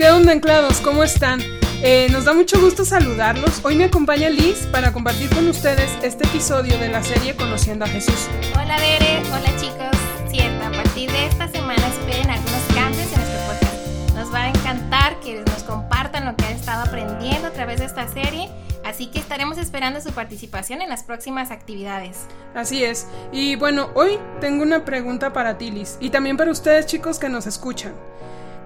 ¿Qué onda, anclados? ¿Cómo están? Eh, nos da mucho gusto saludarlos. Hoy me acompaña Liz para compartir con ustedes este episodio de la serie Conociendo a Jesús. Hola, Bere. Hola, chicos. Cierto, a partir de esta semana esperen algunos cambios en nuestro podcast. Nos va a encantar que nos compartan lo que han estado aprendiendo a través de esta serie. Así que estaremos esperando su participación en las próximas actividades. Así es. Y bueno, hoy tengo una pregunta para ti, Liz, y también para ustedes, chicos, que nos escuchan.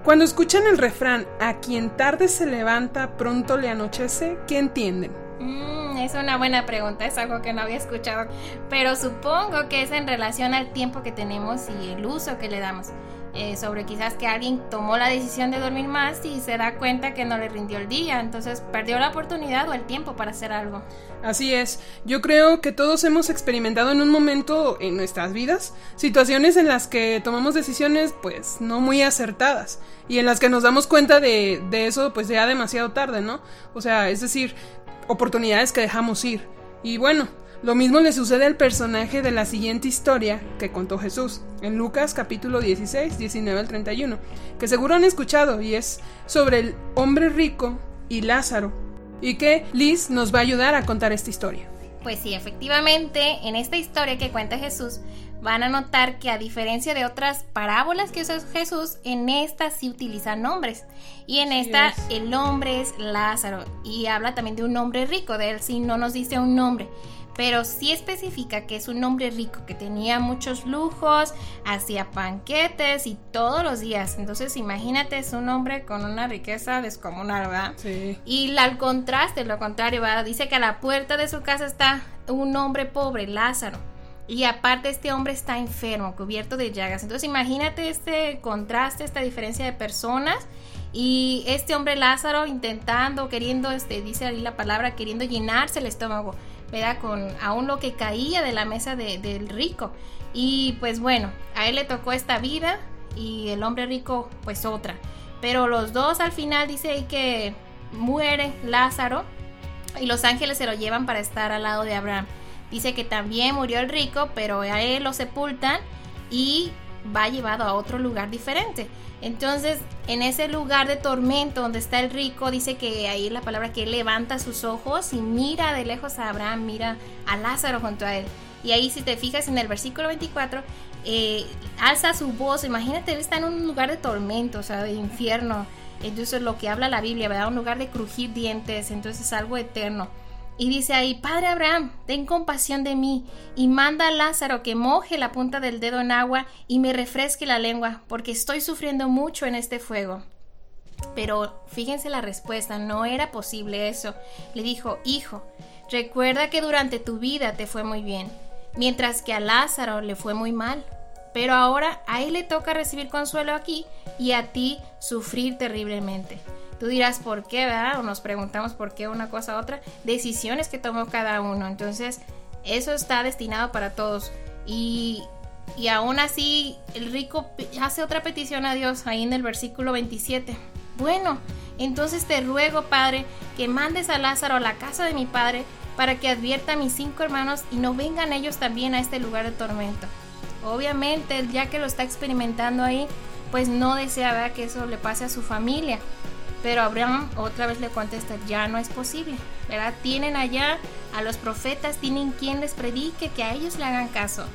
Cuando escuchan el refrán, a quien tarde se levanta, pronto le anochece, ¿qué entienden? Mm, es una buena pregunta, es algo que no había escuchado, pero supongo que es en relación al tiempo que tenemos y el uso que le damos. Eh, sobre quizás que alguien tomó la decisión de dormir más y se da cuenta que no le rindió el día, entonces perdió la oportunidad o el tiempo para hacer algo. Así es, yo creo que todos hemos experimentado en un momento en nuestras vidas situaciones en las que tomamos decisiones pues no muy acertadas y en las que nos damos cuenta de, de eso pues ya demasiado tarde, ¿no? O sea, es decir, oportunidades que dejamos ir. Y bueno, lo mismo le sucede al personaje de la siguiente historia que contó Jesús, en Lucas capítulo 16, 19 al 31, que seguro han escuchado y es sobre el hombre rico y Lázaro, y que Liz nos va a ayudar a contar esta historia. Pues sí, efectivamente, en esta historia que cuenta Jesús, van a notar que a diferencia de otras parábolas que usa Jesús, en esta sí utiliza nombres. Y en esta el nombre es Lázaro. Y habla también de un hombre rico, de él sí no nos dice un nombre pero sí especifica que es un hombre rico, que tenía muchos lujos, hacía panquetes y todos los días. Entonces imagínate, es un hombre con una riqueza descomunal, ¿verdad? Sí. Y al contraste, lo contrario, ¿verdad? Dice que a la puerta de su casa está un hombre pobre, Lázaro. Y aparte este hombre está enfermo, cubierto de llagas. Entonces imagínate este contraste, esta diferencia de personas. Y este hombre Lázaro intentando, queriendo, este, dice ahí la palabra, queriendo llenarse el estómago. ¿Verdad? Con aún lo que caía de la mesa del rico. Y pues bueno, a él le tocó esta vida y el hombre rico pues otra. Pero los dos al final dice que muere Lázaro y los ángeles se lo llevan para estar al lado de Abraham. Dice que también murió el rico, pero a él lo sepultan y va llevado a otro lugar diferente. Entonces, en ese lugar de tormento donde está el rico, dice que ahí la palabra que levanta sus ojos y mira de lejos a Abraham, mira a Lázaro junto a él. Y ahí si te fijas en el versículo 24, eh, alza su voz, imagínate, él está en un lugar de tormento, o sea, de infierno. Entonces lo que habla la Biblia, ¿verdad? Un lugar de crujir dientes, entonces algo eterno. Y dice ahí, Padre Abraham, ten compasión de mí y manda a Lázaro que moje la punta del dedo en agua y me refresque la lengua, porque estoy sufriendo mucho en este fuego. Pero fíjense la respuesta, no era posible eso. Le dijo, Hijo, recuerda que durante tu vida te fue muy bien, mientras que a Lázaro le fue muy mal. Pero ahora a él le toca recibir consuelo aquí y a ti sufrir terriblemente. Tú dirás por qué, ¿verdad? O nos preguntamos por qué una cosa u otra. Decisiones que tomó cada uno. Entonces, eso está destinado para todos. Y, y aún así, el rico hace otra petición a Dios ahí en el versículo 27. Bueno, entonces te ruego, Padre, que mandes a Lázaro a la casa de mi Padre para que advierta a mis cinco hermanos y no vengan ellos también a este lugar de tormento. Obviamente, ya que lo está experimentando ahí, pues no desea que eso le pase a su familia. Pero Abraham otra vez le contesta, ya no es posible, ¿verdad? Tienen allá a los profetas, tienen quien les predique, que a ellos le hagan caso.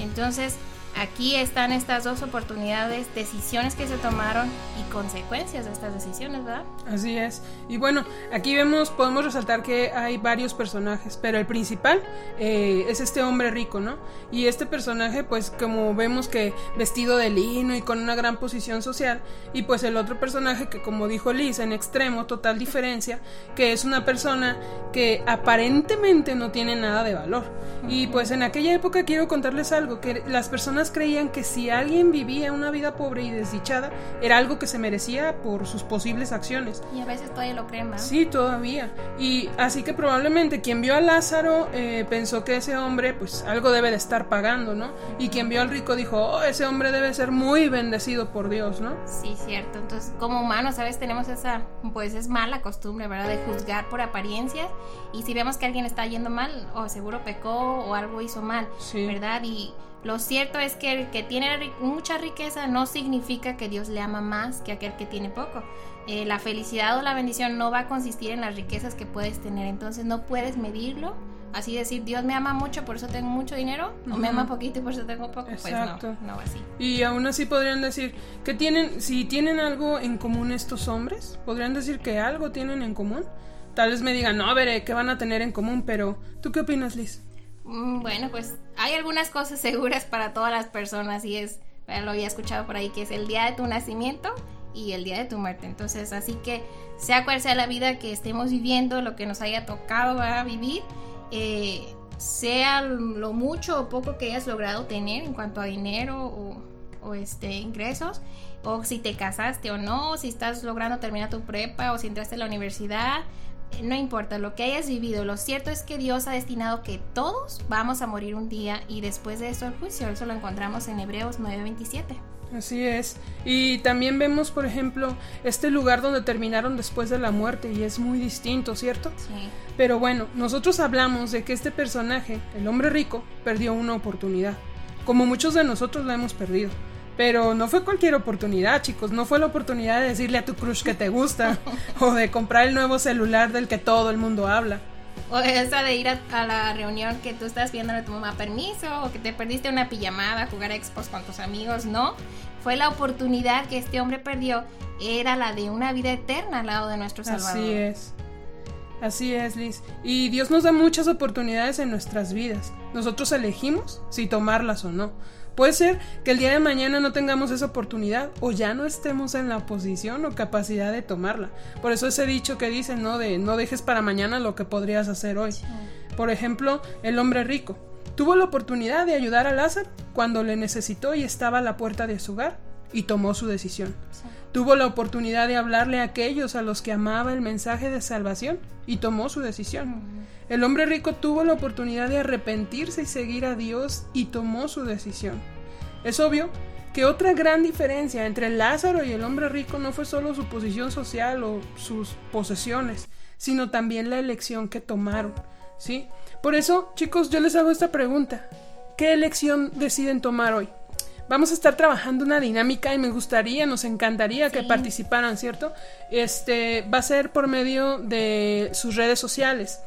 Entonces, aquí están estas dos oportunidades, decisiones que se tomaron y consecuencias de estas decisiones, ¿verdad? Así es. Y bueno, aquí vemos, podemos resaltar que hay varios personajes, pero el principal eh, es este hombre rico, ¿no? Y este personaje, pues como vemos que vestido de lino y con una gran posición social, y pues el otro personaje que como dijo Liz, en extremo, total diferencia, que es una persona que aparentemente no tiene nada de valor. Y pues en aquella época quiero contarles algo, que las personas creían que si alguien vivía una vida pobre y desdichada, era algo que se merecía por sus posibles acciones. Y a veces todavía lo creen, Sí, todavía. Y así que probablemente quien vio a Lázaro eh, pensó que ese hombre, pues algo debe de estar pagando, ¿no? Y quien vio al rico dijo, oh, ese hombre debe ser muy bendecido por Dios, ¿no? Sí, cierto. Entonces, como humanos, ¿sabes? Tenemos esa, pues es mala costumbre, ¿verdad? De juzgar por apariencias. Y si vemos que alguien está yendo mal, o seguro pecó o algo hizo mal, ¿verdad? Y Lo cierto es que el que tiene mucha riqueza no significa que Dios le ama más que aquel que tiene poco. Eh, la felicidad o la bendición no va a consistir en las riquezas que puedes tener, entonces no puedes medirlo. Así decir, Dios me ama mucho, por eso tengo mucho dinero, o me ama poquito y por eso tengo poco, pues no, no así. Y aún así podrían decir que tienen, si tienen algo en común estos hombres, podrían decir que algo tienen en común. Tal vez me digan, no, veré, ¿qué van a tener en común? Pero, ¿tú qué opinas, Liz? Mm, bueno, pues hay algunas cosas seguras para todas las personas y es, lo había escuchado por ahí, que es el día de tu nacimiento y el día de tu muerte. Entonces, así que sea cual sea la vida que estemos viviendo, lo que nos haya tocado vivir, eh, sea lo mucho o poco que hayas logrado tener en cuanto a dinero o, o, este, ingresos, o si te casaste o no, si estás logrando terminar tu prepa o si entraste a la universidad, no importa lo que hayas vivido, lo cierto es que Dios ha destinado que todos vamos a morir un día y después de eso el juicio, eso lo encontramos en Hebreos 9:27. Así es. Y también vemos, por ejemplo, este lugar donde terminaron después de la muerte y es muy distinto, ¿cierto? Sí. Pero bueno, nosotros hablamos de que este personaje, el hombre rico, perdió una oportunidad, como muchos de nosotros la hemos perdido. Pero no fue cualquier oportunidad, chicos. No fue la oportunidad de decirle a tu crush que te gusta o de comprar el nuevo celular del que todo el mundo habla. O esa de ir a, la reunión que tú estás viendo a tu mamá permiso o que te perdiste una pijamada a jugar a expos con tus amigos, no. Fue la oportunidad que este hombre perdió, era la de una vida eterna al lado de nuestro Salvador. Así es. Así es, Liz. Y Dios nos da muchas oportunidades en nuestras vidas. Nosotros elegimos si tomarlas o no. Puede ser que el día de mañana no tengamos esa oportunidad o ya no estemos en la posición o capacidad de tomarla. Por eso ese dicho que dicen, ¿no? De no dejes para mañana lo que podrías hacer hoy. Por ejemplo, el hombre rico. Tuvo la oportunidad de ayudar a Lázaro cuando le necesitó y estaba a la puerta de su hogar y tomó su decisión. Tuvo la oportunidad de hablarle a aquellos a los que amaba el mensaje de salvación y tomó su decisión. El hombre rico tuvo la oportunidad de arrepentirse y seguir a Dios y tomó su decisión. Es obvio que otra gran diferencia entre Lázaro y el hombre rico no fue solo su posición social o sus posesiones, sino también la elección que tomaron, ¿sí? Por eso, chicos, yo les hago esta pregunta. ¿Qué elección deciden tomar hoy? Vamos a estar trabajando una dinámica y me gustaría, nos encantaría que participaran, ¿cierto? Este va a ser por medio de sus redes sociales.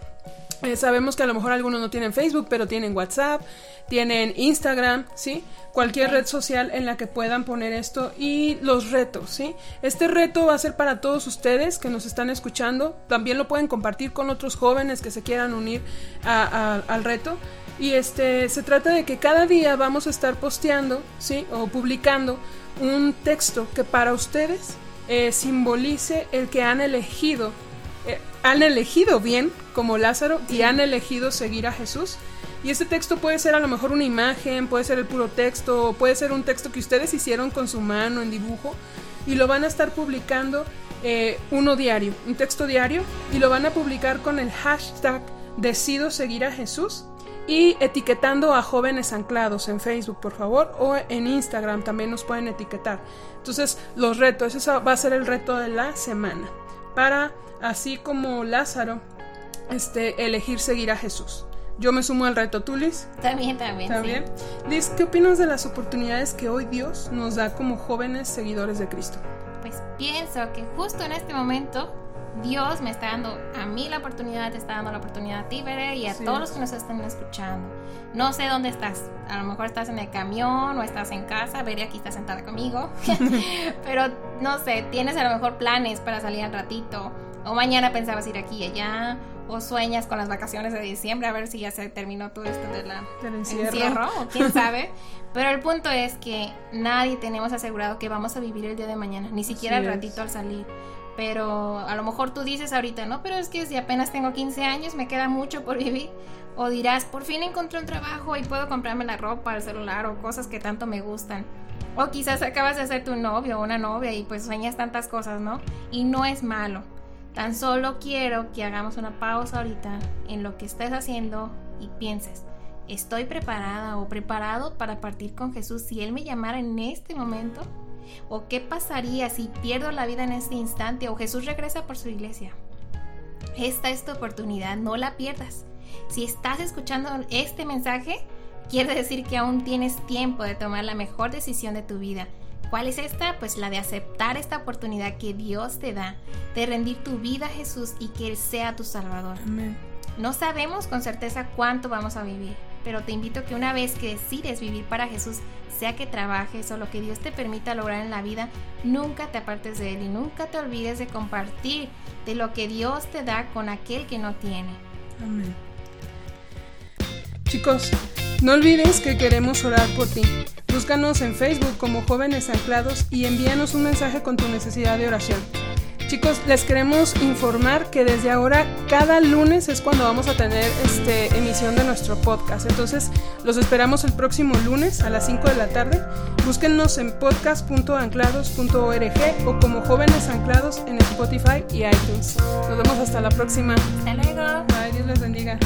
Eh, sabemos que a lo mejor algunos no tienen Facebook, pero tienen WhatsApp, tienen Instagram, ¿sí? Cualquier red social en la que puedan poner esto y los retos, ¿sí? Este reto va a ser para todos ustedes que nos están escuchando. También lo pueden compartir con otros jóvenes que se quieran unir al reto. Y este se trata de que cada día vamos a estar posteando, ¿sí? O publicando un texto que para ustedes eh, simbolice el que han elegido, han elegido bien como Lázaro y han elegido seguir a Jesús. Y este texto puede ser a lo mejor una imagen, puede ser el puro texto, puede ser un texto que ustedes hicieron con su mano en dibujo y lo van a estar publicando eh, uno diario, un texto diario, y lo van a publicar con el hashtag decido seguir a Jesús y etiquetando a jóvenes anclados en Facebook, por favor, o en Instagram también nos pueden etiquetar. Entonces, los retos, ese va a ser el reto de la semana, para así como Lázaro, este, elegir seguir a Jesús. Yo me sumo al reto, ¿tú, Liz? También, también. ¿También? Liz, ¿qué opinas de las oportunidades que hoy Dios nos da como jóvenes seguidores de Cristo? Pues pienso que justo en este momento Dios me está dando a mí la oportunidad, te está dando la oportunidad a ti, y a todos los que nos estén escuchando. No sé dónde estás. A lo mejor estás en el camión o estás en casa. Bere aquí está sentada conmigo. Pero no sé, tienes a lo mejor planes para salir al ratito. O mañana pensabas ir aquí y allá. O sueñas con las vacaciones de diciembre a ver si ya se terminó todo esto de la, del encierro. o quién sabe. Pero el punto es que nadie tenemos asegurado que vamos a vivir el día de mañana, ni siquiera el ratito al salir. Pero a lo mejor tú dices ahorita, no, pero es que si apenas tengo 15 años me queda mucho por vivir. O dirás, por fin encontré un trabajo y puedo comprarme la ropa, el celular o cosas que tanto me gustan. O quizás acabas de ser tu novio o una novia y pues sueñas tantas cosas, ¿no? Y no es malo. Tan solo quiero que hagamos una pausa ahorita en lo que estés haciendo y pienses, ¿estoy preparada o preparado para partir con Jesús si Él me llamara en este momento? ¿O qué pasaría si pierdo la vida en este instante o Jesús regresa por su iglesia? Esta es tu oportunidad, no la pierdas. Si estás escuchando este mensaje, quiere decir que aún tienes tiempo de tomar la mejor decisión de tu vida. ¿Cuál es esta? Pues la de aceptar esta oportunidad que Dios te da, de rendir tu vida a Jesús y que Él sea tu Salvador. No sabemos con certeza cuánto vamos a vivir, pero te invito que una vez que decides vivir para Jesús, sea que trabajes o lo que Dios te permita lograr en la vida, nunca te apartes de Él y nunca te olvides de compartir de lo que Dios te da con aquel que no tiene. Amén. Chicos, no olvides que queremos orar por ti. Búscanos en Facebook como Jóvenes Anclados y envíanos un mensaje con tu necesidad de oración. Chicos, les queremos informar que desde ahora cada lunes es cuando vamos a tener este, emisión de nuestro podcast. Entonces, los esperamos el próximo lunes a las 5 de la tarde. Búsquennos en podcast.anclados.org o como Jóvenes Anclados en Spotify y iTunes. Nos vemos hasta la próxima. Hasta luego. Bye, Dios les bendiga.